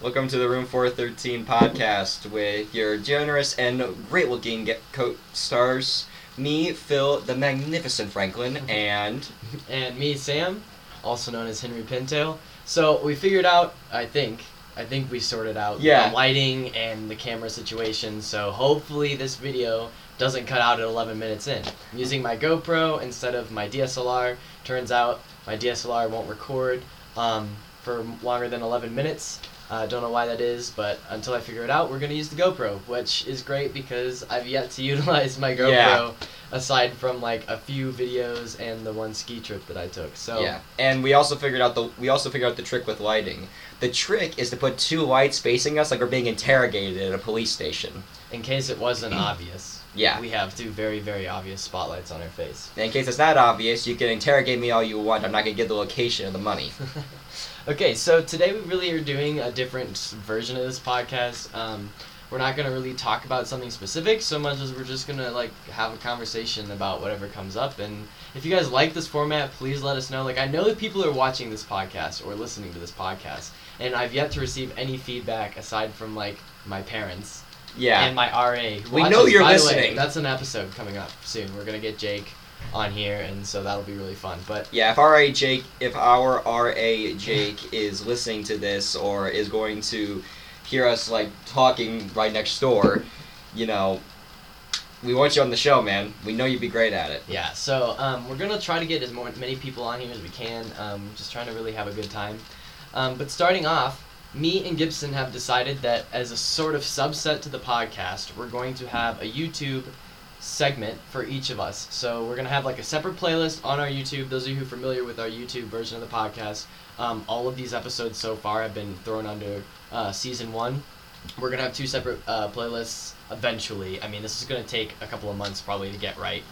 Welcome to the Room 413 podcast with your generous and great looking co stars, me, Phil, the magnificent Franklin, and. And me, Sam, also known as Henry Pintail. So we figured out, I think, I think we sorted out Yeah. the lighting and the camera situation. So hopefully this video doesn't cut out at 11 minutes in. I'm using my GoPro instead of my DSLR. Turns out my DSLR won't record um, for longer than 11 minutes. I uh, don't know why that is, but until I figure it out, we're going to use the GoPro, which is great because I've yet to utilize my GoPro Yeah. aside from like a few videos and the one ski trip that I took. So Yeah, and we also figured out the we also figured out the trick with lighting. The trick is to put two lights facing us like we're being interrogated at a police station. in case it wasn't obvious, Yeah. we have two very very obvious spotlights on our face. In case it's not obvious, you can interrogate me all you want. I'm not gonna give the location of the money. okay, so today we really are doing a different version of this podcast. Um, we're not gonna really talk about something specific so much as we're just gonna like have a conversation about whatever comes up. And if you guys like this format, please let us know. Like I know that people are watching this podcast or listening to this podcast, and I've yet to receive any feedback aside from like my parents Yeah. and my RA. We know you're By the way, listening. that's an episode coming up soon. We're gonna get Jake on here, and so that'll be really fun. But Yeah, if RA Jake, if our RA Jake is listening to this or is going to hear us like talking right next door, you know, we want you on the show, man. We know you'd be great at it. yeah, so um, we're gonna try to get as more, many people on here as we can. Um, just trying to really have a good time. Um, but starting off, me and Gibson have decided that as a sort of subset to the podcast, we're going to have a YouTube segment for each of us. So we're gonna have like a separate playlist on our YouTube. Those of you who are familiar with our YouTube version of the podcast, um, all of these episodes so far have been thrown under uh, season one. We're gonna have two separate uh, playlists eventually. I mean, this is gonna take a couple of months probably to get right,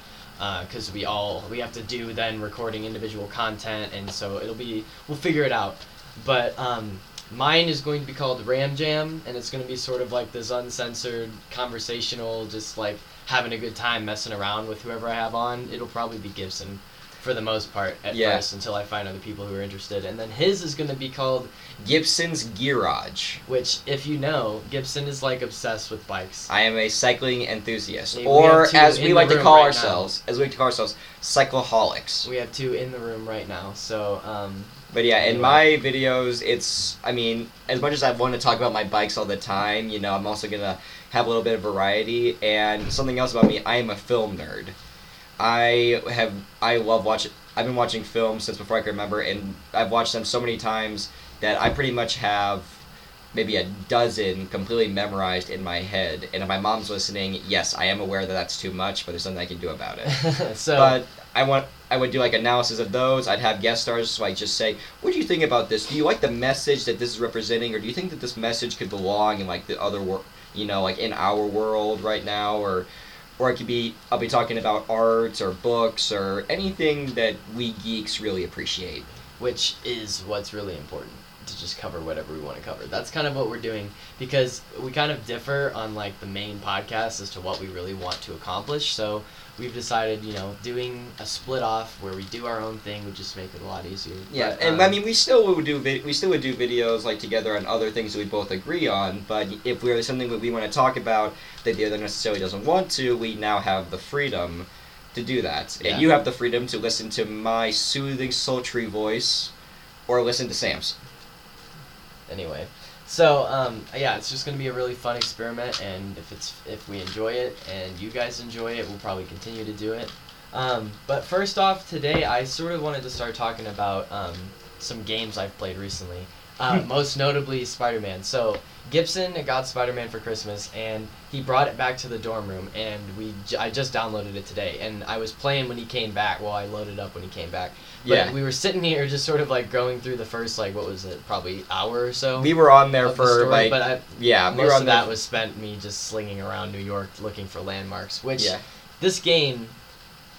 because we all we have to do then recording individual content, and so it'll be we'll figure it out. But um, mine is going to be called Ram Jam, and it's to be sort of like this uncensored, conversational, just like having a good time messing around with whoever I have on. It'll probably be Gibson for the most part at Yeah. first until I find other people who are interested. And then his is going to be called, Gibson's Garage. which if you know, Gibson is like obsessed with bikes. I am a cycling enthusiast, Yeah, or as we like to call right now. ourselves, as we like to call ourselves, cycloholics. We have two in the room right now, so um, But yeah, in my videos, it's I mean, as much as I want to talk about my bikes all the time, you know, I'm also gonna have a little bit of variety. And something else about me, I am a film nerd. I have I love watching. I've been watching films since before I can remember, and I've watched them so many times that I pretty much have maybe a dozen completely memorized in my head. And if my mom's listening, yes, I am aware that that's too much, but there's nothing I can do about it. so But I want I would do like analysis of those. I'd have guest stars, so I just say, "What do you think about this? Do you like the message that this is representing, or do you think that this message could belong in like the other world, you know, like in our world right now, or, or it could be I'll be talking about art or books or anything that we geeks really appreciate. which is what's really important to just cover whatever we want to cover. That's kind of what we're doing because we kind of differ on like the main podcast as to what we really want to accomplish. So we've decided, you know, doing a split off where we do our own thing would just make it a lot easier. Yeah, But, and um, I mean, we still would do vi- we still would do videos like together on other things that we both agree on. But if we're something that we want to talk about that the other necessarily doesn't want to, we now have the freedom to do that, Yeah. and you have the freedom to listen to my soothing, sultry voice, or listen to Sam's. Anyway. So um, yeah, it's just gonna be a really fun experiment, and if it's if we enjoy it and you guys enjoy it, we'll probably continue to do it. Um, but first off, today I sort of wanted to start talking about um, some games I've played recently. Uh, most notably Spider-Man. So Gibson got Spider-Man for Christmas, and he brought it back to the dorm room, and we j- I just downloaded it today, and I was playing when he came back. Well, I loaded up when he came back. But Yeah. we were sitting here just sort of like going through the first like what was it probably hour or so. We were on there of the for story, like but I, yeah, we most were on of that was spent me just slinging around New York looking for landmarks. Which yeah, this game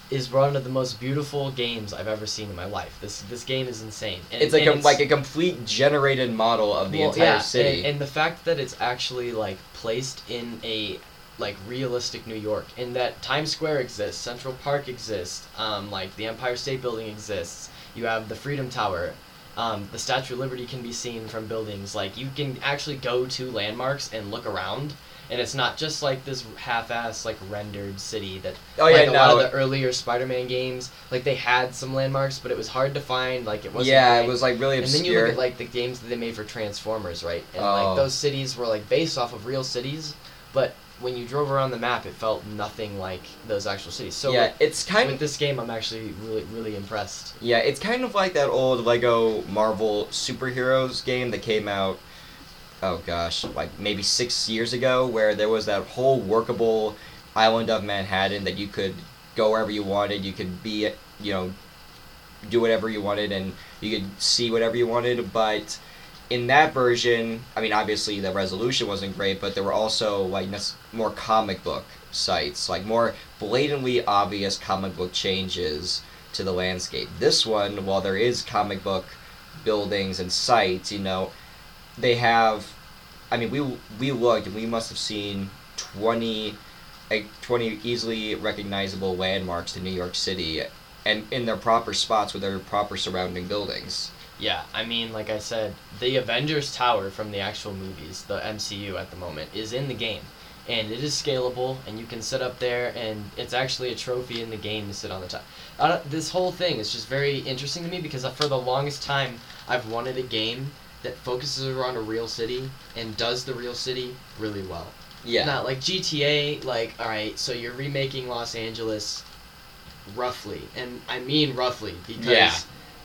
is one of the most beautiful games I've ever seen in my life. This this game is insane. And, it's like a, like a complete generated model of the well, entire yeah, city. And, and the fact that it's actually like placed in a like realistic New York, in that Times Square exists, Central Park exists, um, like the Empire State Building exists. You have the Freedom Tower, Um, the Statue of Liberty can be seen from buildings. Like you can actually go to landmarks and look around, and it's not just like this half-ass like rendered city that. Oh like, yeah, a lot of the earlier Spider-Man games, like they had some landmarks, but it was hard to find. Like it wasn't. yeah, it was like really obscure. And then you look at like the games that they made for Transformers, right? And Oh. like those cities were like based off of real cities, but when you drove around the map, it felt nothing like those actual cities. So yeah, with, it's kind with of this game, I'm actually really really impressed. yeah, it's kind of like that old Lego Marvel superheroes game that came out. Oh gosh, like maybe six years ago, where there was that whole workable island of Manhattan that you could go wherever you wanted. You could be, you know, do whatever you wanted, and you could see whatever you wanted. But in that version, I mean, obviously the resolution wasn't great, but there were also like more comic book sites, like more blatantly obvious comic book changes to the landscape. This one, while there is comic book buildings and sites, you know, they have. I mean, we we looked and we must have seen twenty, like twenty easily recognizable landmarks to New York City, and in their proper spots with their proper surrounding buildings. Yeah, I mean, like I said, the Avengers Tower from the actual movies, the MCU at the moment, is in the game. And it is scalable, and you can sit up there, and it's actually a trophy in the game to sit on the top. Don't, this whole thing is just very interesting to me because uh, for the longest time, I've wanted a game that focuses around a real city and does the real city really well. Yeah. Not like GTA, like, alright, so you're remaking Los Angeles roughly. And I mean roughly because Yeah.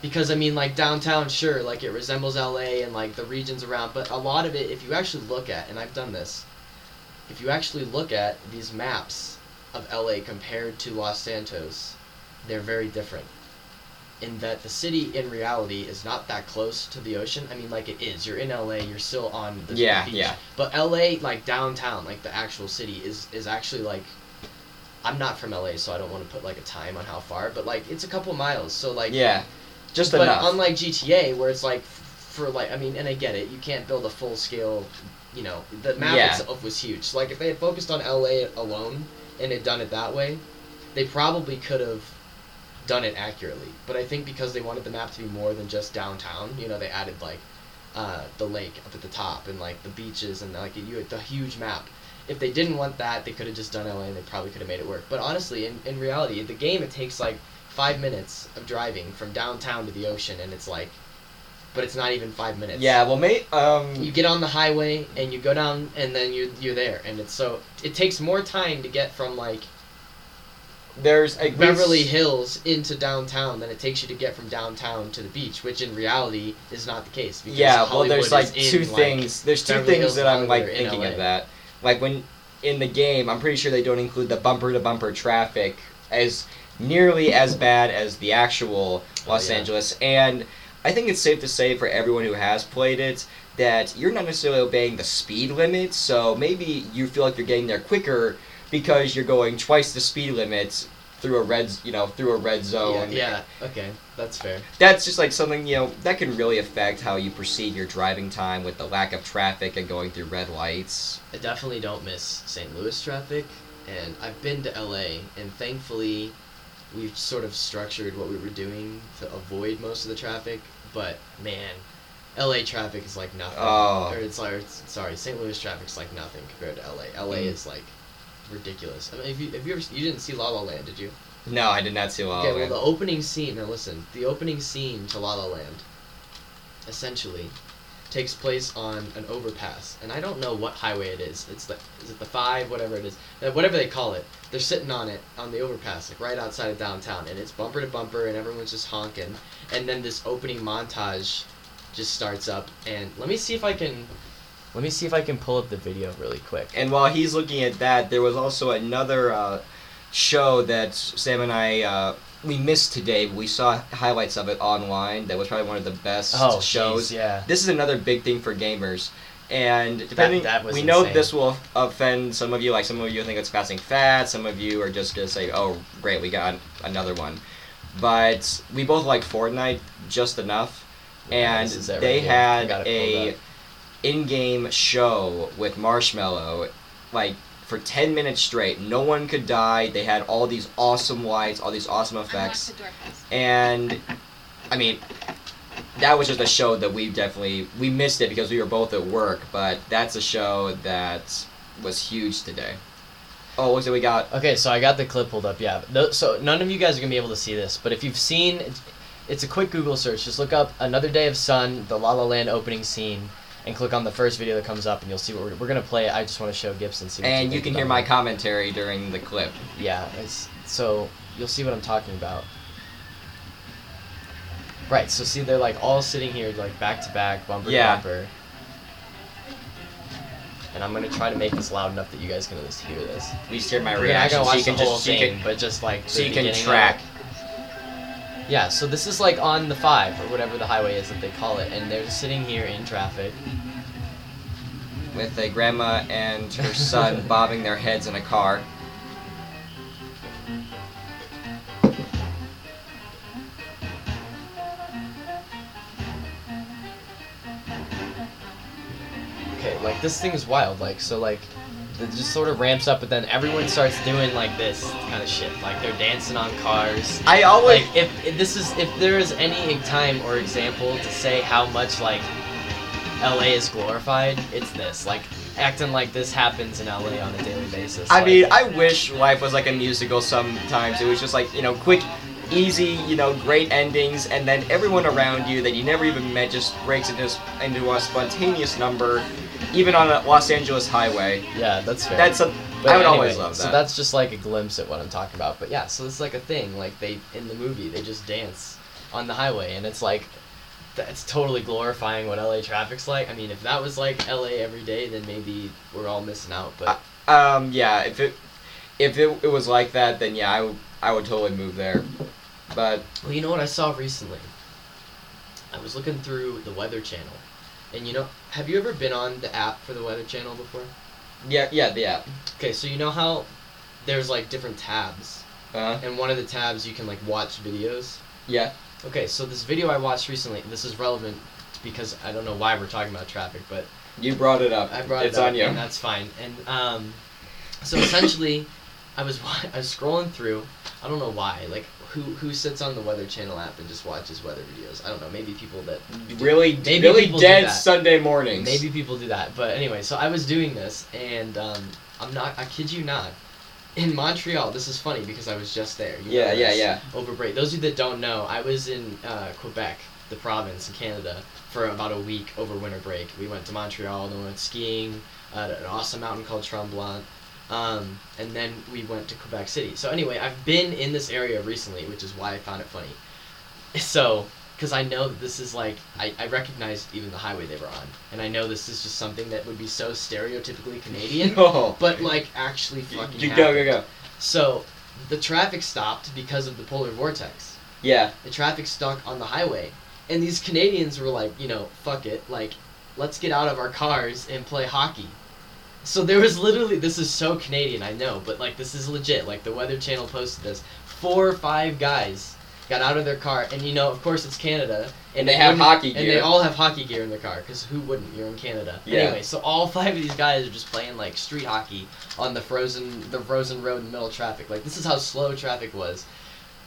because I mean like downtown sure, like it resembles LA and like the regions around, but a lot of it if you actually look at and I've done this, if you actually look at these maps of LA compared to Los Santos, they're very different. In that the city in reality is not that close to the ocean. I mean like it is. You're in LA, you're still on the Yeah, beach. yeah. But LA, like downtown, like the actual city, is is actually like. I'm not from LA, so I don't want to put like a time on how far, but like it's a couple miles. So like. Yeah. Just But enough. unlike GTA, where it's like for like, I mean, and I get it, you can't build a full scale. You know, the map Yeah. itself was huge. So like if they had focused on LA alone and had done it that way, they probably could have done it accurately. But I think because they wanted the map to be more than just downtown, you know, they added like uh, the lake up at the top and like the beaches and like you the huge map. If they didn't want that, they could have just done LA and they probably could have made it work. But honestly, in, in reality, the game it takes like five minutes of driving from downtown to the ocean, and it's like, but it's not even five minutes. yeah. Well, mate. Um. You get on the highway and you go down, and then you're you're there, and it's so it takes more time to get from like there's a Beverly Hills into downtown than it takes you to get from downtown to the beach, which in reality is not the case. because Yeah, well, Hollywood there's like two things. There's two Beverly things Hills that I'm like thinking LA. of that. Like when in the game, I'm pretty sure they don't include the bumper to bumper traffic as nearly as bad as the actual oh, Los Oh, yeah. Angeles. And I think it's safe to say for everyone who has played it that you're not necessarily obeying the speed limit. So maybe you feel like you're getting there quicker because you're going twice the speed limit through a red, you know, through a red zone. yeah, yeah, okay, that's fair. that's just like something you know that can really affect how you perceive your driving time with the lack of traffic and going through red lights. I definitely don't miss St. Louis traffic, and I've been to LA, and thankfully, we've sort of structured what we were doing to avoid most of the traffic. But man, LA traffic is like nothing. Oh. Or it's like sorry, St. Louis traffic's like nothing compared to LA. LA Mm. is like ridiculous. I mean, have you have you ever you didn't see La La Land, did you? No, I did not see La La Land. okay, well the opening scene. Now listen, the opening scene to La La Land, essentially, takes place on an overpass, and I don't know what highway it is. It's the is it the five, whatever it is, Uh, whatever they call it. They're sitting on it on the overpass, like right outside of downtown, and it's bumper to bumper, and everyone's just honking. And then this opening montage just starts up, and let me see if I can. Let me see if I can pull up the video really quick. and while he's looking at that, there was also another uh, show that Sam and I uh, we missed today. But we saw highlights of it online. That was probably one of the best Oh, shows. jeez, yeah. This is another big thing for gamers. And depending, that was we know insane. this will offend some of you. Like some of you think it's passing fat. Some of you are just gonna say, "Oh, great, we got another one." But we both like Fortnite just enough, and they right had got it pulled a. in-game show with Marshmello, like for ten minutes straight. No one could die. They had all these awesome lights, all these awesome effects Unlock the door first. and I mean, that was just a show that we definitely we missed it because we were both at work. But that's a show that was huge today. Oh, what do we got? Okay, so I got the clip pulled up. Yeah. No, so none of you guys are gonna be able to see this, but if you've seen, it's a quick Google search. Just look up "Another Day of Sun," the La La Land opening scene, and click on the first video that comes up, and you'll see what we're, we're gonna play. I just want to show Gibson. See And you think can hear my commentary during the clip. Yeah, it's so you'll see what I'm talking about. Right, so see they're like all sitting here like back to back, bumper Yeah. to bumper. And I'm gonna try to make this loud enough that you guys can at least hear this. We just hear my reaction, gonna so watch you can the whole just you thing, can, but just like so you can of track. it. Yeah, so this is like on the five or whatever the highway is that they call it, and they're sitting here in traffic. with a grandma and her son bobbing their heads in a car. Okay, like this thing is wild. Like so, like it just sort of ramps up, but then everyone starts doing like this kind of shit. Like they're dancing on cars. I always Like if, if this is if there is any time or example to say how much like LA is glorified, it's this. Like acting like this happens in LA on a daily basis. I like- mean, I wish life was like a musical sometimes. It was just like, you know, quick, easy, you know, great endings, and then everyone around you that you never even met just breaks into, into a spontaneous number, even on a Los Angeles highway. yeah, that's fair. That's a. But I would anyway, always love that. So that's just like a glimpse at what I'm talking about. But yeah, so it's like a thing. Like they in the movie, they just dance on the highway, and it's like that's totally glorifying what LA traffic's like. I mean, if that was like LA every day, then maybe we're all missing out. But Um, yeah, if it if it, it was like that, then yeah, I would I would totally move there. But well, you know what I saw recently? I was looking through the Weather Channel, and you know, have you ever been on the app for the Weather Channel before? yeah, yeah, the app. Okay, so you know how there's like different tabs, Uh, and one of the tabs you can like watch videos. yeah. Okay, so this video I watched recently, this is relevant because I don't know why we're talking about traffic, but You brought it up. I brought it's it up, on you. and that's fine. And um, so essentially, I was I was scrolling through. I don't know why. Like, who who sits on the Weather Channel app and just watches weather videos? I don't know. Maybe people that Really, Maybe really dead. Sunday mornings. maybe people do that. But anyway, so I was doing this, and um, I'm not. I kid you not. In Montreal, this is funny because I was just there. Yeah, know yeah, yeah. over break. Those of you that don't know, I was in uh, Quebec, the province in Canada, for about a week over winter break. We went to Montreal, then we went skiing at an awesome mountain called Tremblant, um, and then we went to Quebec City. So anyway, I've been in this area recently, which is why I found it funny. So, because I know that this is like, I, I recognized even the highway they were on, and I know this is just something that would be so stereotypically Canadian, No. but like actually fucking You go, go, go. So, the traffic stopped because of the polar vortex Yeah. the traffic stuck on the highway. And these Canadians were like, you know, fuck it, like, let's get out of our cars and play hockey. So there was literally, this is so Canadian, I know, but like, this is legit. Like, the Weather Channel posted this. Four or five guys got out of their car, and you know, of course, it's Canada. And they have wouldn't- hockey And they all have hockey gear in their car, because who wouldn't? You're in Canada. Yeah. Anyway, so all five of these guys are just playing, like, street hockey on the frozen, the frozen road in the middle of traffic. Like, this is how slow traffic was.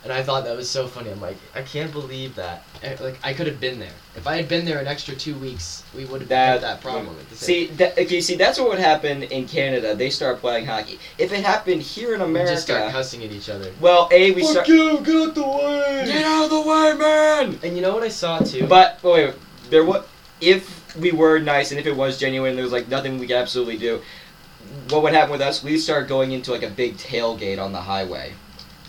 And I thought that was so funny. I'm like, I can't believe that. Eh, Like, I could have been there. If I had been there an extra two weeks, we would have That had that problem. at the See, that, okay, see, that's what would happen in Canada. They start playing hockey. If it happened here in America, we just start cussing at each other. well, a we start. you! Get out the way! Get out of the way, man! And you know what I saw too? But wait, wait, there what if we were nice and if it was genuine, there was like nothing we could absolutely do. What would happen with us? We'd start going into like a big tailgate on the highway.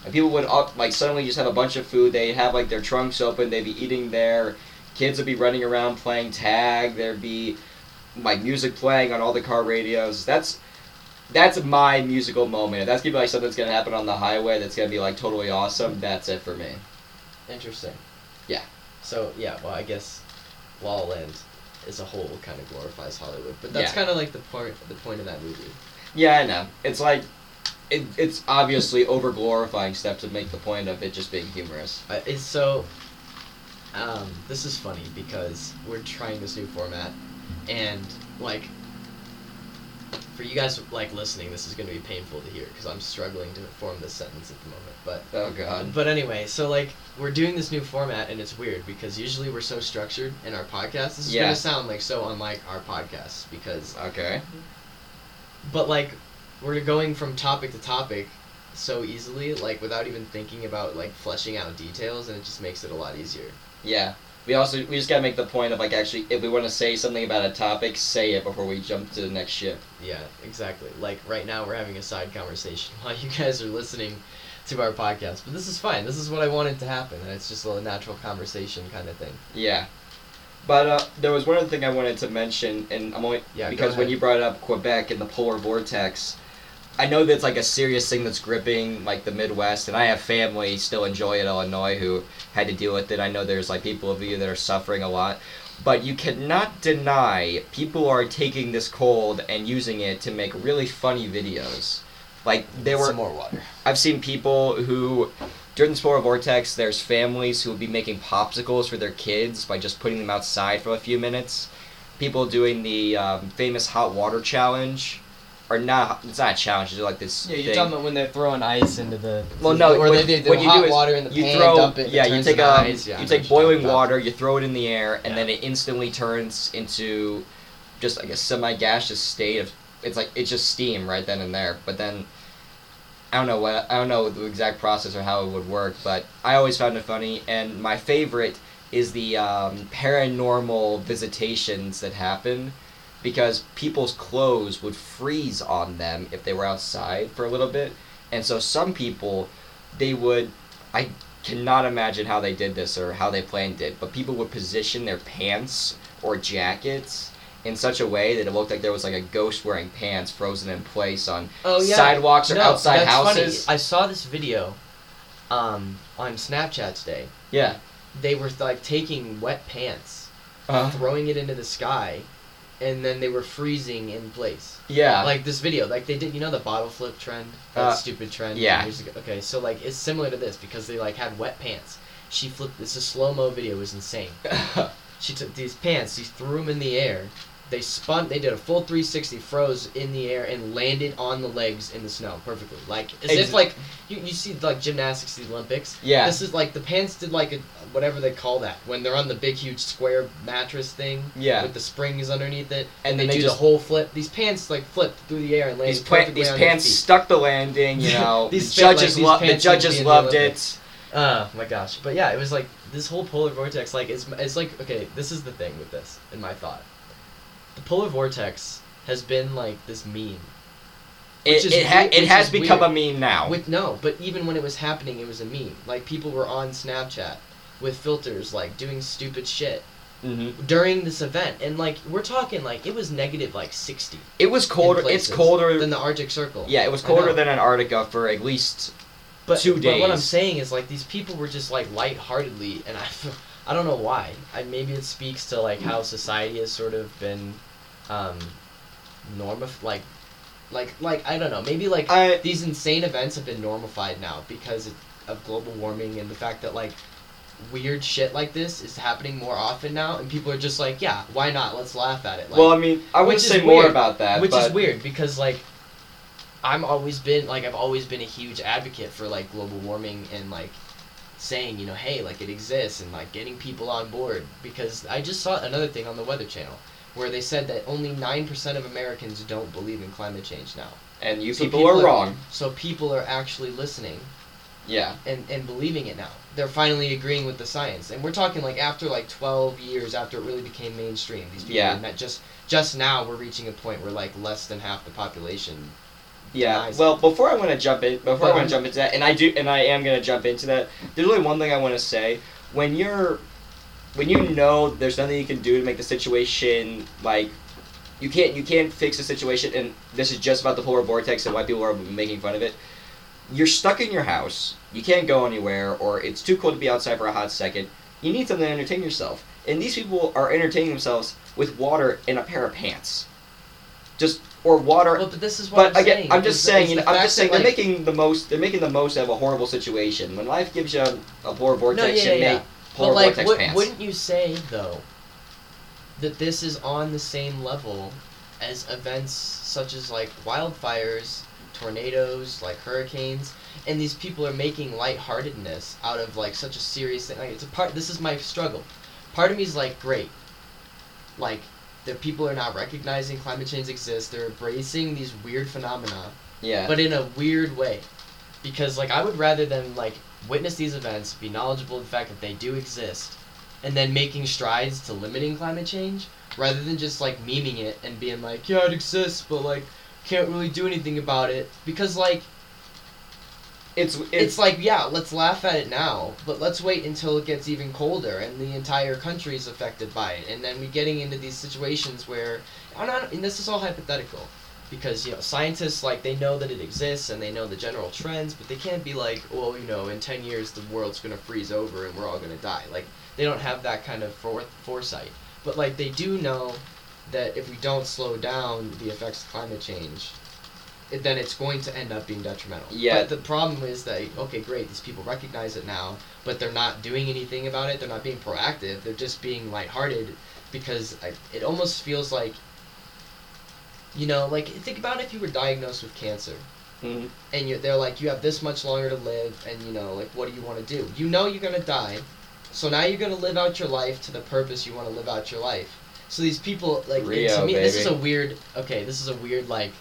And people would up, like suddenly just have a bunch of food. They'd have like their trunks open. They'd be eating there. Kids would be running around playing tag. There'd be like music playing on all the car radios. That's that's my musical moment. If that's gonna be like something that's gonna happen on the highway that's gonna be like totally awesome, that's it for me. Interesting. Yeah. So yeah, well, I guess La La Land as a whole kind of glorifies Hollywood, but that's Yeah. kind of like the point the point of that movie. Yeah, I know. It's like, it, it's obviously over glorifying stuff to make the point of it just being humorous. Uh, it's so. Um, this is funny because we're trying this new format, and like, for you guys like listening, this is going to be painful to hear because I'm struggling to form this sentence at the moment. But Oh god. but anyway, so like we're doing this new format and it's weird because usually we're so structured in our podcast. This is Yeah. gonna sound like so unlike our podcasts because Okay. but like we're going from topic to topic so easily, like without even thinking about like fleshing out details and it just makes it a lot easier. Yeah. We also we just gotta make the point of like actually if we want to say something about a topic, say it before we jump to the next ship. Yeah, exactly. Like right now we're having a side conversation while you guys are listening to our podcast. But this is fine. This is what I wanted to happen and it's just a natural conversation kind of thing. Yeah. But uh, there was one other thing I wanted to mention, and I'm only Yeah, because when you brought up Quebec and the polar vortex, I know that's like a serious thing that's gripping like the Midwest, and I have family still in Joliet, Illinois, who had to deal with it. I know there's like people of you that are suffering a lot, but you cannot deny people are taking this cold and using it to make really funny videos. Like there were Some more water. I've seen people who, during the polar vortex, there's families who will be making popsicles for their kids by just putting them outside for a few minutes. People doing the um, famous hot water challenge, or not? It's not a challenge. It's like this. Yeah, you're thing. talking about when they're throwing ice into the. Well, no. or what, they, they, what do you hot do water in the you pan, throw. dump it, yeah, it you take into um, ice. Yeah, you take boiling water, you throw it in the air, and Yeah. then it instantly turns into just like a semi-gaseous state of. It's like it's just steam right then and there. But then I don't know what I don't know the exact process or how it would work, but I always found it funny. And my favorite is the um, paranormal visitations that happen because people's clothes would freeze on them if they were outside for a little bit, and so some people they would I cannot imagine how they did this or how they planned it, but people would position their pants or jackets in such a way that it looked like there was like a ghost wearing pants frozen in place on Oh yeah. sidewalks or no, outside houses. Funny. I saw this video, um, on Snapchat today. Yeah. They were like taking wet pants, Uh, throwing it into the sky, and then they were freezing in place. yeah. Like this video, like they did, you know, the bottle flip trend, that Uh, stupid trend. yeah. Years ago. Okay, so like it's similar to this because they like had wet pants. She flipped. This is slow mo video. It was insane. She took these pants, she threw them in the air. They spun. They did a full 360, froze in the air, and landed on the legs in the snow perfectly. Like as Ex- if like you, you see like gymnastics, the Olympics. yeah. This is like the pants did like a whatever they call that when they're on the big huge square mattress thing Yeah. with the springs underneath it, And and, they, they do just- the whole flip. These pants like flipped through the air and landed These, perfectly these pants stuck the landing, you know. These the like judges these loved the pants should be judges in the loved it. Oh my gosh! But yeah, it was like this whole polar vortex. Like it's it's like okay, this is the thing with this in my thought. The polar vortex has been like this meme. It, it, ha- weird- it has become weird. a meme now. With no, but even when it was happening, it was a meme. Like people were on Snapchat with filters, like doing stupid shit hmm during this event, and like we're talking like it was negative like sixty. It was colder. It's colder. than the Arctic Circle. yeah, it was colder than Antarctica for at least. but, two But what I'm saying is like these people were just like lightheartedly, and I, I don't know why. I maybe it speaks to like how society has sort of been, um, normif like, like like I don't know. Maybe like I these insane events have been normified now because of global warming and the fact that like weird shit like this is happening more often now, and people are just like, yeah, why not? Let's laugh at it. Like, well, I mean, I would say more weird, about that, which but is weird because like I'm always been like I've always been a huge advocate for like global warming and like saying you know hey like it exists and like getting people on board because I just saw another thing on the Weather Channel where they said that only nine percent of Americans don't believe in climate change now. and you So people, people are are- wrong. So people are actually listening Yeah. and, and believing it now. They're finally agreeing with the science, and we're talking like after like twelve years after it really became mainstream. These people Yeah. not just just now we're reaching a point where like less than half the population. Yeah. Well, before I want to jump in, before I want to jump into that, and I do, and I am going to jump into that. There's only one thing I want to say. When you're, when you know there's nothing you can do to make the situation like, you can't you can't fix the situation, and this is just about the polar vortex and why people are making fun of it. You're stuck in your house. You can't go anywhere, or it's too cold to be outside for a hot second. You need something to entertain yourself, and these people are entertaining themselves with water and a pair of pants. Just or water Well, but this is what but I'm again, saying. I'm just the- saying, is you know, I'm just saying they're like- making the most. They're making the most out of a horrible situation. When life gives you a, a polar vortex, No, yeah, you yeah, make polar But like, vortex would, pants. wouldn't you say though that this is on the same level as events such as like wildfires, tornadoes, like hurricanes, and these people are making lightheartedness out of like such a serious thing. Like it's a part. This is my struggle. Part of me is like, great, like the people are not recognizing climate change exists. They're embracing these weird phenomena, Yeah. but in a weird way, because like I would rather them like witness these events, be knowledgeable of the fact that they do exist, and then making strides to limiting climate change, rather than just like memeing it and being like, yeah, it exists, but like can't really do anything about it. Because like it's, it's it's like yeah let's laugh at it now but let's wait until it gets even colder and the entire country is affected by it. And then we're getting into these situations where I'm not, and this is all hypothetical because you know scientists like they know that it exists and they know the general trends but they can't be like well you know in 10 years the world's going to freeze over and we're all going to die like they don't have that kind of for- foresight but like they do know that if we don't slow down the effects of climate change it, then it's going to end up being detrimental. Yeah. But the problem is that okay, great, these people recognize it now, but they're not doing anything about it. They're not being proactive. They're just being lighthearted because I, it almost feels like, you know, like think about if you were diagnosed with cancer Mhm. and you're, they're like, you have this much longer to live, and you know, like, what do you want to do? You know you're gonna die, so now you're gonna live out your life to the purpose you want to live out your life. So these people, like, Rio, to me, this is a weird. Okay, this is a weird like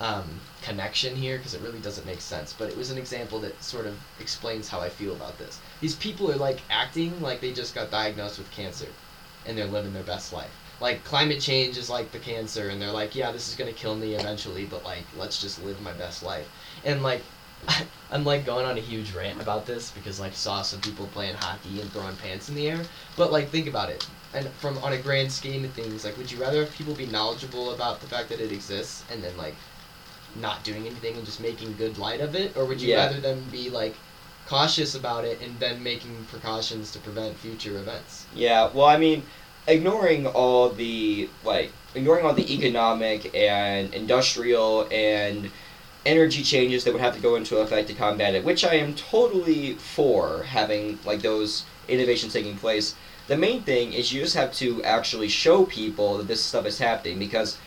um, connection here because it really doesn't make sense. But it was an example that sort of explains how I feel about this. These people are like acting like they just got diagnosed with cancer, and they're living their best life. Like climate change is like the cancer, and they're like, yeah, this is gonna kill me eventually, but like, let's just live my best life. And like, I'm like going on a huge rant about this because like saw some people playing hockey and throwing pants in the air. But like, think about it. And from on a grand scheme of things, like, would you rather have people be knowledgeable about the fact that it exists and then like not doing anything and just making good light of it, or would you Yeah. rather them be like cautious about it and then making precautions to prevent future events? Yeah, well, I mean, ignoring all the like ignoring all the economic and industrial and energy changes that would have to go into effect to combat it, which I am totally for having like those innovations taking place. The main thing is you just have to actually show people that this stuff is happening because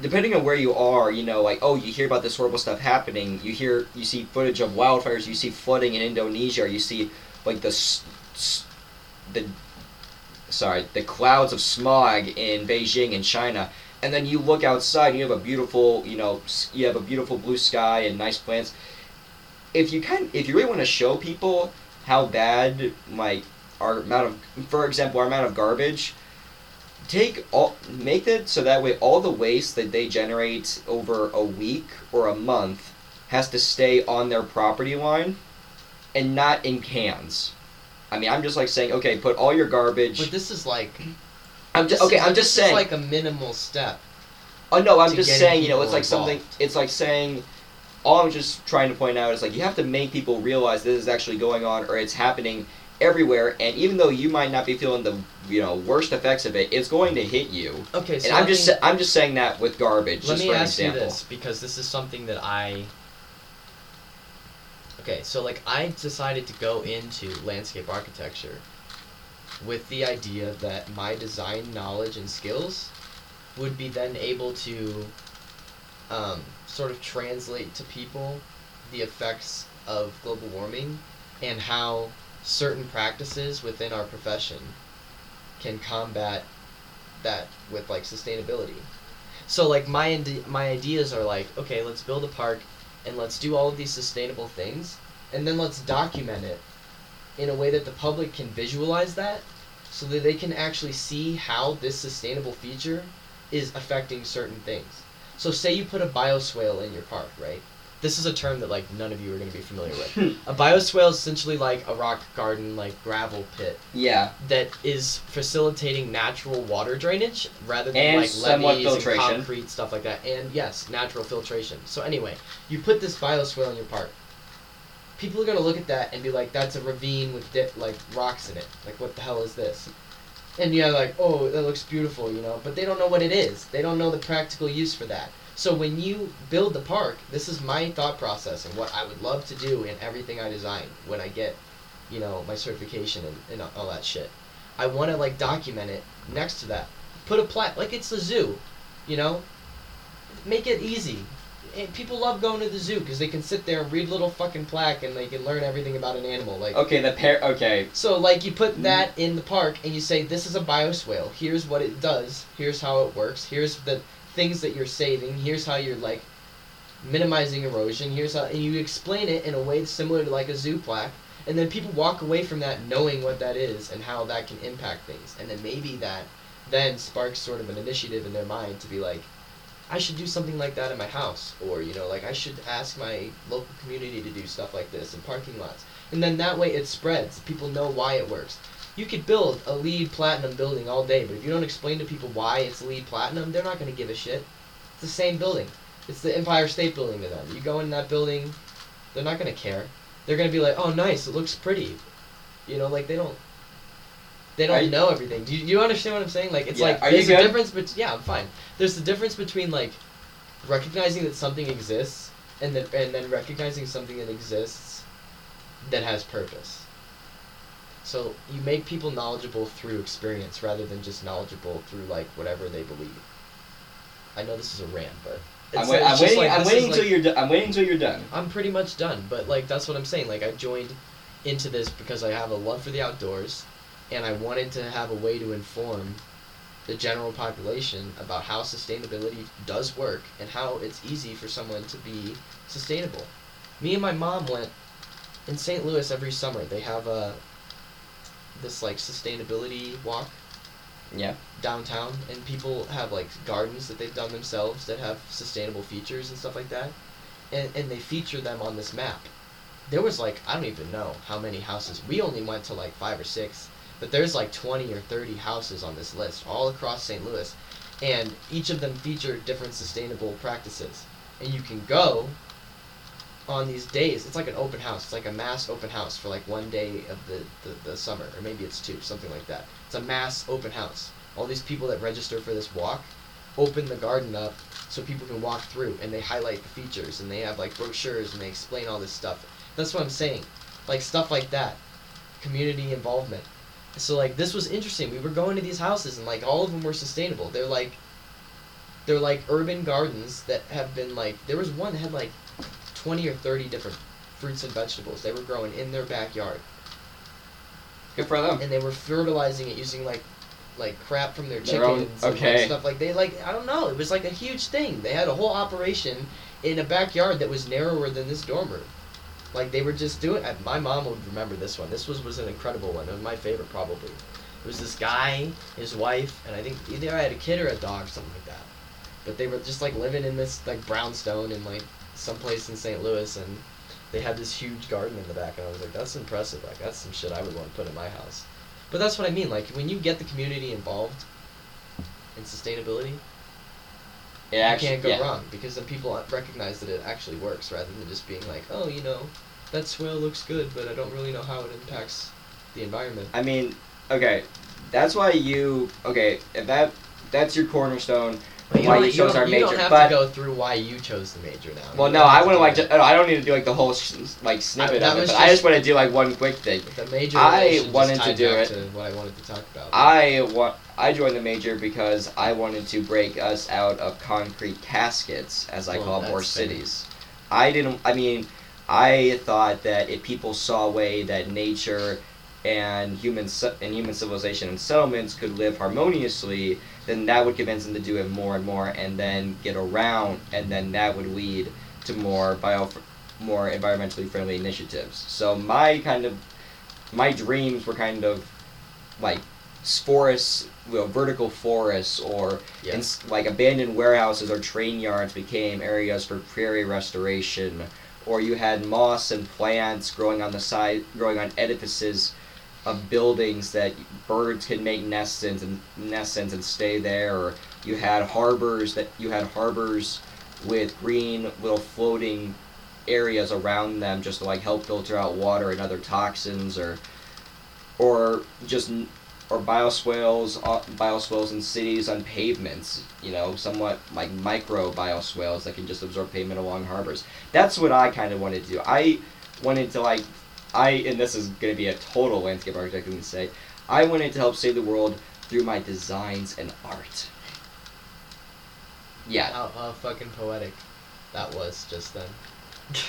depending on where you are, you know, like oh, you hear about this horrible stuff happening. You hear, you see footage of wildfires. You see flooding in Indonesia. You see like the the sorry the clouds of smog in Beijing in China. And then you look outside, you have a beautiful, you know, you have a beautiful blue sky and nice plants. If you kind, if you really want to show people how bad, like our amount of, for example, our amount of garbage, take all make it so that way all the waste that they generate over a week or a month has to stay on their property line and not in cans. I mean, I'm just like saying, okay, put all your garbage. But this is like I'm just okay. is- I'm just this saying. is like a minimal step. oh no, I'm just saying. You know, it's like something. It's like saying. All I'm just trying to point out is like you have to make people realize this is actually going on or it's happening everywhere. And even though you might not be feeling the you know worst effects of it, it's going to hit you. Okay, so and I'm just me- I'm just saying that with garbage. Let just me for an ask example. you this because this is something that I. Okay, so like I decided to go into landscape architecture with the idea that my design knowledge and skills would be then able to um, sort of translate to people the effects of global warming and how certain practices within our profession can combat that with like sustainability. So like my ide- my ideas are like, okay, let's build a park and let's do all of these sustainable things and then let's document it in a way that the public can visualize that so that they can actually see how this sustainable feature is affecting certain things. So say you put a bioswale in your park, right? This is a term that like none of you are going to be familiar with. Hmm. a bioswale is essentially like a rock garden, like gravel pit yeah. that is facilitating natural water drainage rather than And like levees and concrete stuff like that. And yes, natural filtration. So anyway, you put this bioswale in your park. People are gonna look at that and be like, "That's a ravine with dip, like rocks in it. Like, what the hell is this?" And you're like, "Oh, that looks beautiful," you know. But they don't know what it is. They don't know the practical use for that. So when you build the park, this is my thought process and what I would love to do in everything I design when I get, you know, my certification and, and all that shit. I want to like document it next to that. Put a plaque like it's a zoo, you know. make it easy. Eh, People love going to the zoo because they can sit there and read little fucking plaque and they can learn everything about an animal. Like Okay, the pair. Okay, so, like you put Mhm. that in the park and you say this is a bioswale. Here's what it does. Here's how it works. Here's the things that you're saving. Here's how you're like minimizing erosion. Here's how and you explain it in a way similar to like a zoo plaque. And then people walk away from that knowing what that is and how that can impact things. And then maybe that then sparks sort of an initiative in their mind to be like, I should do something like that in my house. Or, you know, like I should ask my local community to do stuff like this in parking lots. And then that way it spreads. People know why it works. You could build a LEED platinum building all day, but if you don't explain to people why it's LEED platinum, they're not going to give a shit. It's the same building. It's the Empire State Building to them. You go in that building, they're not going to care. They're going to be like, "Oh, nice. It looks pretty." You know, like they don't they don't you- know everything. Do you, you understand what I'm saying? Like it's Yeah, like are there's a difference but yeah, I'm fine. There's a difference between like recognizing that something exists and then and then recognizing something that exists that has purpose. So you make people knowledgeable through experience rather than just knowledgeable through like whatever they believe. I know this is a rant, but I'm, wait, it's I'm waiting. like- I'm this is waiting like- until you're. Do- I'm waiting until you're done. I'm pretty much done, but like that's what I'm saying. Like I joined into this because I have a love for the outdoors, and I wanted to have a way to inform the general population about how sustainability does work and how it's easy for someone to be sustainable. Me and my mom went in St. Louis every summer. They have a this like sustainability walk Yeah. downtown and people have like gardens that they've done themselves that have sustainable features and stuff like that and, and they feature them on this map. There was like i don't even know how many houses. We only went to like five or six but there's like 20 or 30 houses on this list all across st louis and each of them feature different sustainable practices. And you can go on these days it's like an open house. It's like a mass open house for like one day of the, the, the summer or maybe it's two something like that. It's a mass open house. All these people that register for this walk open the garden up so people can walk through and they highlight the features and they have like brochures and they explain all this stuff. That's what i'm saying. Like stuff like that. Community involvement. So like this was interesting. We were going to these houses and like all of them were sustainable. They're like they're like urban gardens that have been like there was one that had like 20 or 30 different fruits and vegetables. They were growing in their backyard. Good for them. and they were fertilizing it using like like crap from their Their chickens own- and like, stuff like they like I don't know. It was like a huge thing. They had a whole operation in a backyard that was narrower than this dorm room. Like they were just doing my mom would remember this one. This was was an incredible one. It was my favorite probably. It was this guy his wife and I think either I had a kid or a dog something like that. But they were just like living in this like brownstone and like someplace in St. Louis and they had this huge garden in the back and I was like that's impressive like that's some shit I would want to put in my house but that's what I mean like when you get the community involved in sustainability It you actually, can't go yeah. wrong because then people recognize that it actually works rather than just being like oh you know that swale looks good but I don't really know how it impacts the environment I mean, okay, that's why you. Okay, if that that's your cornerstone. But why don't- you chose our you major, don't have but- to go through why you chose the major now Well, no, I wouldn't like to. I don't need to do like the whole sh- like snippet that of it, but I just- just want to do like one quick thing. The major I wanted just to do it. To what I wanted to talk about. I want. I joined the major because I wanted to break us out of concrete caskets, as I Well, call more cities. I didn't. I mean, I thought that if people saw a way that nature and human and human civilization and settlements could live harmoniously, then that would convince them to do it more and more, and then get around, and then that would lead to more bio, more environmentally friendly initiatives. So my kind of, my dreams were kind of, like, forests, you know, vertical forests, or Yeah. like abandoned warehouses or train yards became areas for prairie restoration, or you had moss and plants growing on the side, growing on edifices of buildings that birds could make nests in and nests in and stay there, or you had harbors that you had harbors with green little floating areas around them just to like help filter out water and other toxins, or or just or bioswales, uh, bioswales in cities on pavements. You know, somewhat like micro bioswales that can just absorb pavement along harbors. That's what I kind of wanted to do. I wanted to like, I and this is going to be a total landscape architect to say. I wanted to help save the world through my designs and art. Yeah, How, how fucking poetic that was just then.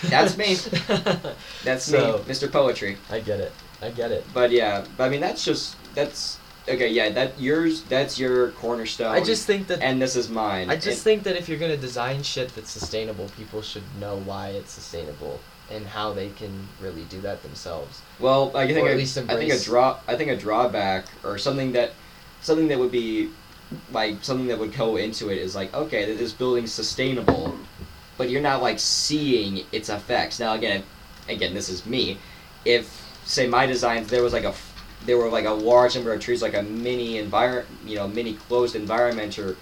That's me. that's So- me, Mr. Poetry. I get it. I get it. But yeah, but I mean that's just that's okay. Yeah, that yours. That's your cornerstone. I just think that and this is mine. I just And- think that if you're gonna design shit that's sustainable, people should know why it's sustainable and how they can really do that themselves. Well, I think Or a, at least I think a draw. I think a drawback or something that something that would be like something that would go into it is like okay, this building's sustainable, but you're not like seeing its effects. Now again, again, this is me. If say my designs, there was like a there were like a large number of trees, like a mini environment, you know, mini closed environment or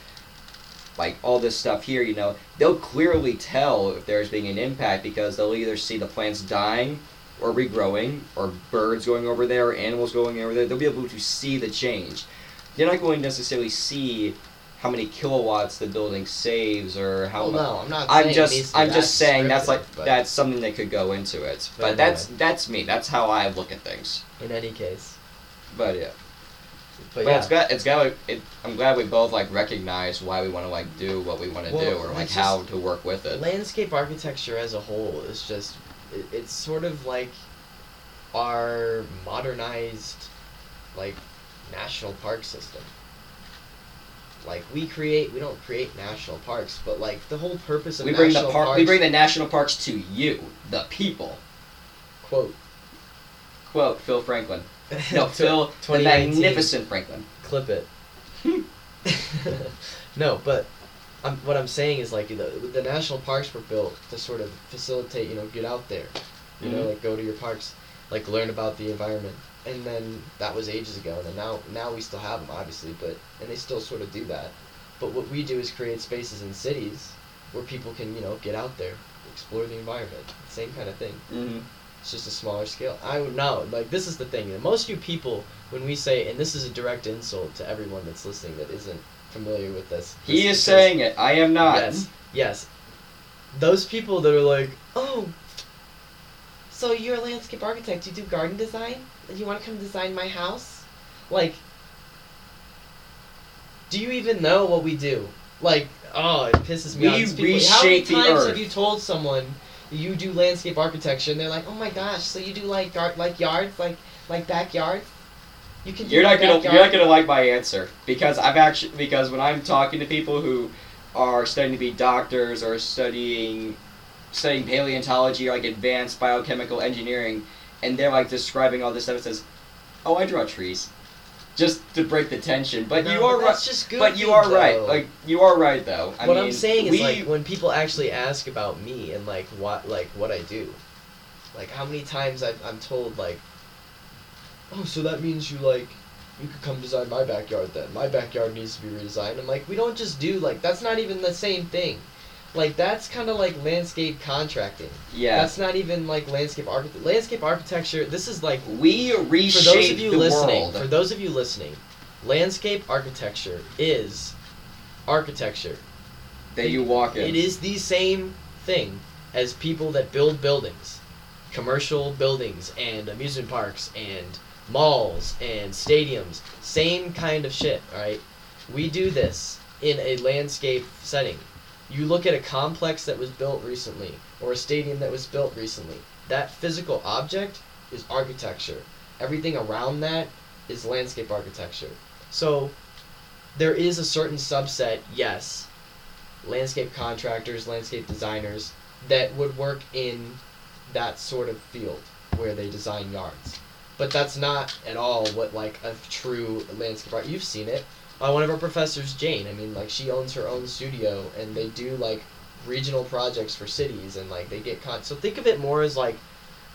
like all this stuff here, you know, they'll clearly tell if there's being an impact because they'll either see the plants dying or regrowing, or birds going over there, or animals going over there. They'll be able to see the change. They're not going to necessarily see how many kilowatts the building saves or how Well, much. no, I'm not. I'm just needs to be I'm just saying that's like but that's something that could go into it. But, But that's anyway. that's me. That's how I look at things. In any case, But yeah. But, But, yeah, it's got it's got it, I'm glad we both like recognize why we want to like do what we want to Well, do or like how to work with it. landscape architecture as a whole is just it, it's sort of like our modernized like national park system like we create we don't create national parks but like the whole purpose of We bring the park parks we bring the national parks to you, the people. quote Quote Phil Franklin. No, Phil the magnificent Franklin. clip it no but I'm, what i'm saying is like the, the national parks were built to sort of facilitate you know get out there you know Mhm. like go to your parks like learn about the environment and then that was ages ago and now now we still have them obviously but and they still sort of do that but what we do is create spaces in cities where people can you know get out there explore the environment same kind of thing Mm-hmm. It's just a smaller scale. I would know. Like this is the thing. Most of you people, when we say, and this is a direct insult to everyone that's listening that isn't familiar with this. He this- is this- saying it. I am not. Yes. Yes. Those people that are like, oh, so you're a landscape architect. You do garden design. You want to come design my house? Like, do you even know what we do? Like, oh, it pisses me We off. These people- How many reshape the times earth. have you told someone you do landscape architecture and they're like, oh my gosh, so you do like gar- like yards, like like backyards? You can. You're not gonna backyard?" you're not gonna like my answer because I've actually because when I'm talking to people who are studying to be doctors or studying studying paleontology or like advanced biochemical engineering and they're like describing all this stuff it says, Oh, I draw trees. Just to break the tension. But No, you are right That's just good. but you are right. Like you are right though. I what mean, I'm saying we, is like when people actually ask about me and like what like what I do, like how many times I've, I'm told like, oh, so that means you like you could come design my backyard then. My backyard needs to be redesigned. I'm like, we don't just do like that's not even the same thing. Like that's kind of like landscape contracting. Yeah. That's not even like landscape architect. Landscape architecture. This is like we reshape for those of you the listening, world. for those of you listening, landscape architecture is architecture. that you walk in. It is the same thing as people that build buildings, commercial buildings and amusement parks and malls and stadiums. Same kind of shit, alright? We do this in a landscape setting. You look at a complex that was built recently or a stadium that was built recently. That physical object is architecture. Everything around that is landscape architecture. So there is a certain subset, yes, landscape contractors, landscape designers that would work in that sort of field where they design yards. But that's not at all what like a true landscape art. You've seen it. Uh, one of our professors, Jane. I mean, like she owns her own studio, and they do like regional projects for cities, and like they get con. So think of it more as like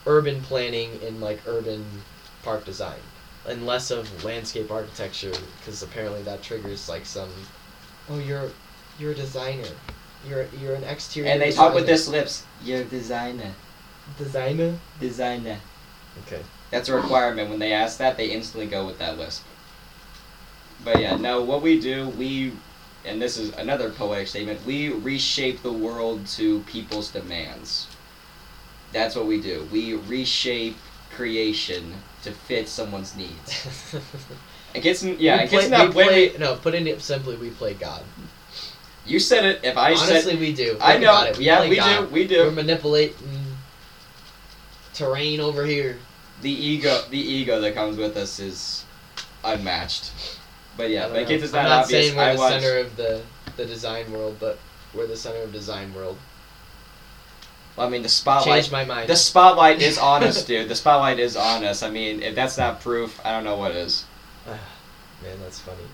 urban planning and like urban park design, and less of landscape architecture, because apparently that triggers like some. Oh, you're you're a designer. You're you're an exterior. and they talk with their this lips. You're a designer. designer. Designer. Okay. That's a requirement. When they ask that, they instantly go with that list. But yeah, no, what we do, we, and this is another poetic statement, we reshape the world to people's demands. That's what we do. We reshape creation to fit someone's needs. It gets, yeah, We it gets play- not play, No, put it simply, we play God. You said it. If I Honestly, said, we do. I know. it. We Yeah, we got- do. We do. We're manipulating terrain over here. The ego, the ego that comes with us is unmatched. But yeah, but in case it's I'm not, not obvious, saying we're I the center of the the design world, but we're the center of design world. Well, I mean, the spotlight. Changed my mind. The spotlight is on us, dude. The spotlight is on us. I mean, if that's not proof, I don't know what is. Man, that's funny.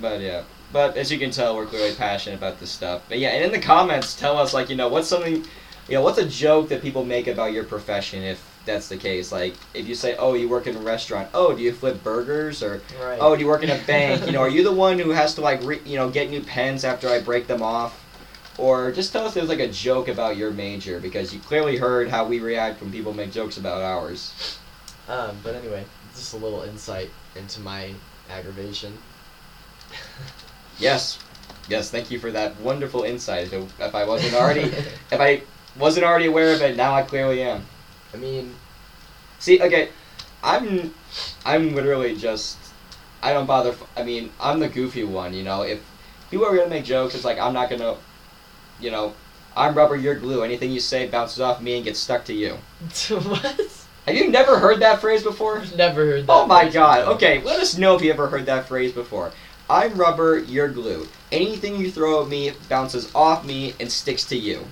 But yeah. But as you can tell, we're clearly passionate about this stuff. But yeah, and in the comments, tell us like you know what's something, you know, what's a joke that people make about your profession if that's the case. Like if you say, oh, you work in a restaurant. Oh, do you flip burgers or Right. oh, do you work in a bank? You know, are you the one who has to like re- you know get new pens after I break them off? Or just tell us there's like a joke about your major because you clearly heard how we react when people make jokes about ours. Um, but anyway, just a little insight into my aggravation. Yes, yes. Thank you for that wonderful insight. If if I wasn't already, if I wasn't already aware of it, now I clearly am. I mean, See, okay, I'm, I'm literally just, I don't bother. I mean, I'm the goofy one. You know, if people are gonna make jokes, it's like I'm not gonna, you know, I'm rubber, you're glue. Anything you say bounces off me and gets stuck to you. what? Have you never heard that phrase before? Never heard that. Oh my god. before. Okay, let us know if you ever heard that phrase before. I'm rubber, you're glue. Anything you throw at me bounces off me and sticks to you.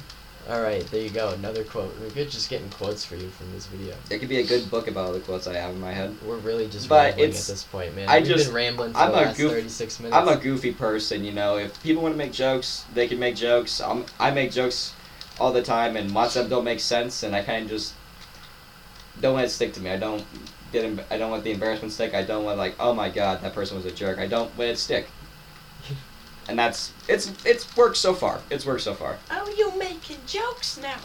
All right, there you go. Another quote. We're good just getting quotes for you from this video. It could be a good book about all the quotes I have in my head. We're really just But rambling at this point, man. I We've just- been rambling for I'm the a last goof- 36 minutes. I'm a goofy person, you know. If people want to make jokes, they can make jokes. I'm, I make jokes all the time, and lots of them don't make sense, and I kind of just don't let it stick to me. I don't get. I don't let the embarrassment stick. I don't want like, oh my god, that person was a jerk. I don't let it stick. And that's it's it's worked so far. It's worked so far. Oh, you making jokes now?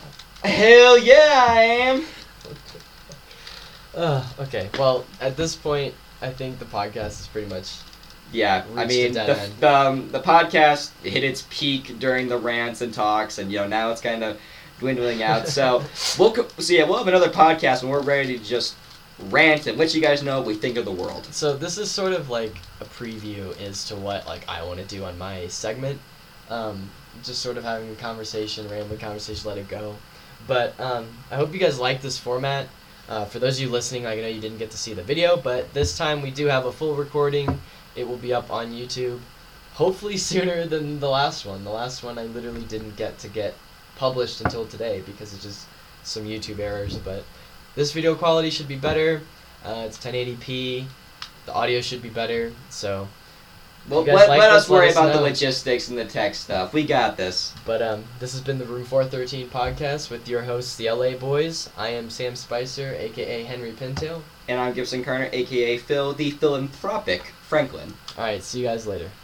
Hell yeah, I am. Uh, okay, well, at this point, I think the podcast is pretty much. Yeah, I mean dead the the, um, the podcast hit its peak during the rants and talks, and you know now it's kind of dwindling out. So we'll co- so yeah we'll have another podcast when we're ready to just rant and let you guys know what we think of the world. So this is sort of like a preview as to what like I want to do on my segment. Um, just sort of having a conversation, rambling conversation, let it go. But um, I hope you guys like this format. Uh, for those of you listening, I know you didn't get to see the video, but this time we do have a full recording. It will be up on YouTube, hopefully sooner than the last one. The last one I literally didn't get to get published until today because of just some YouTube errors. But this video quality should be better. Uh, it's 1080p. The audio should be better. So, Well, let, like let us let worry us about the logistics and the tech stuff. We got this. but um, this has been the Room 413 podcast with your hosts, the LA Boys. I am Sam Spicer, aka Henry Pintail. And I'm Gibson Carter, aka Phil, the philanthropic Franklin. All right, see you guys later.